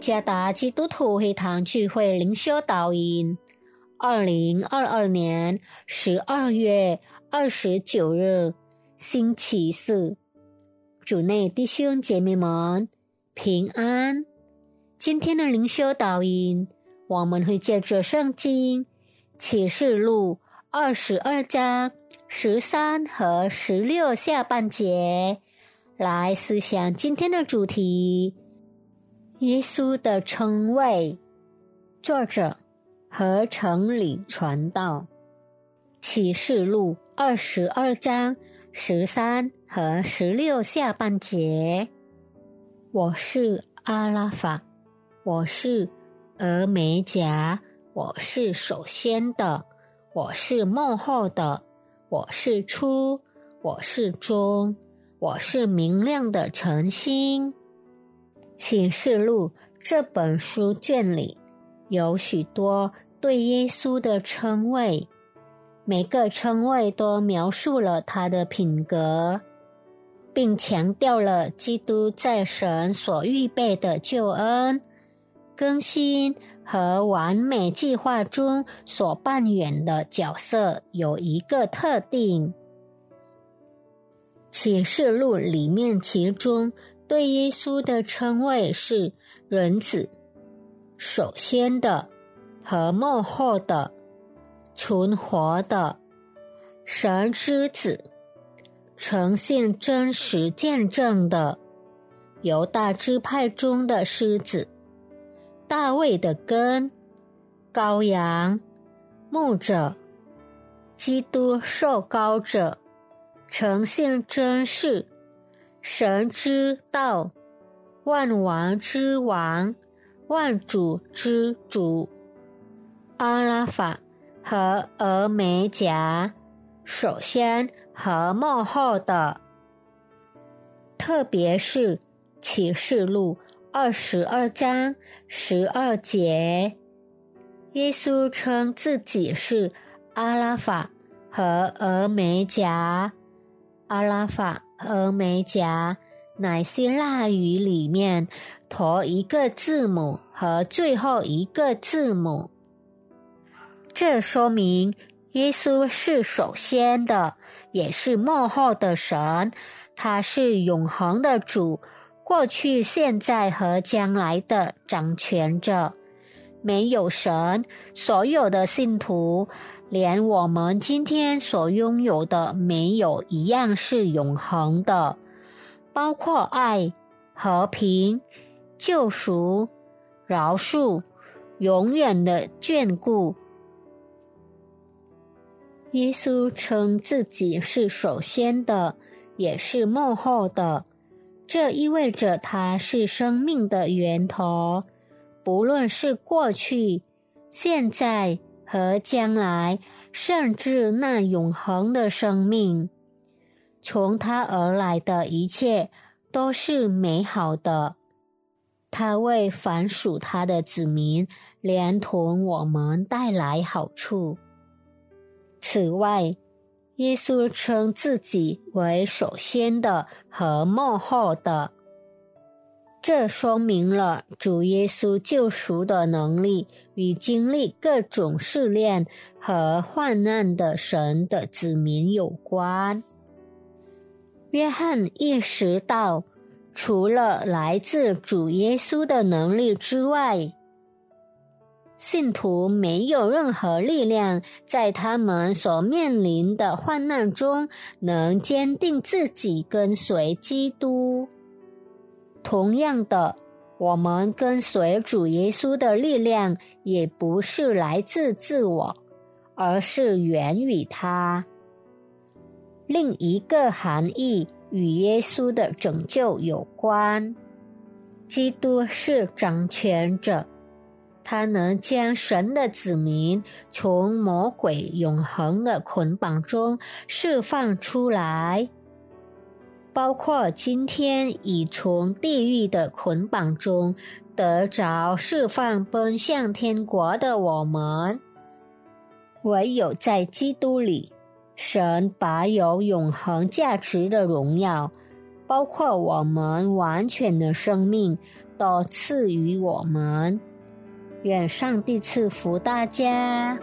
耶加达基督徒会堂聚会灵修导引，二零二二年十二月二十九日，星期四，主内弟兄姐妹们平安。今天的灵修导引，我们会借着圣经启示录二十二章十三和十六下半节来思想今天的主题。耶稣的称谓，作者何成礼传道，启示录二十二章十三和十六下半节。我是阿拉法，我是俄美甲，我是首先的，我是幕后的，我是初，我是中，我是明亮的晨星。启示录这本书卷里有许多对耶稣的称谓，每个称谓都描述了他的品格，并强调了基督在神所预备的救恩、更新和完美计划中所扮演的角色有一个特定。启示录里面其中。对耶稣的称谓是人子，首先的和幕后的存活的神之子，呈现真实见证的犹大支派中的狮子，大卫的根，羔羊，牧者，基督受膏者，呈现真实。神之道，万王之王，万主之主，阿拉法和俄美甲，首先和幕后的，特别是启示录二十二章十二节，耶稣称自己是阿拉法和俄美甲，阿拉法。峨眉甲乃希腊语里面头一个字母和最后一个字母，这说明耶稣是首先的，也是幕后的神，他是永恒的主，过去、现在和将来的掌权者。没有神，所有的信徒。连我们今天所拥有的，没有一样是永恒的，包括爱、和平、救赎、饶恕、永远的眷顾。耶稣称自己是首先的，也是幕后的，这意味着他是生命的源头，不论是过去、现在。和将来，甚至那永恒的生命，从他而来的一切都是美好的。他为凡属他的子民，连同我们带来好处。此外，耶稣称自己为首先的和幕后的。这说明了主耶稣救赎的能力与经历各种试炼和患难的神的子民有关。约翰意识到，除了来自主耶稣的能力之外，信徒没有任何力量在他们所面临的患难中能坚定自己跟随基督。同样的，我们跟随主耶稣的力量，也不是来自自我，而是源于他。另一个含义与耶稣的拯救有关。基督是掌权者，他能将神的子民从魔鬼永恒的捆绑中释放出来。包括今天已从地狱的捆绑中得着释放，奔向天国的我们，唯有在基督里，神把有永恒价值的荣耀，包括我们完全的生命，都赐予我们。愿上帝赐福大家。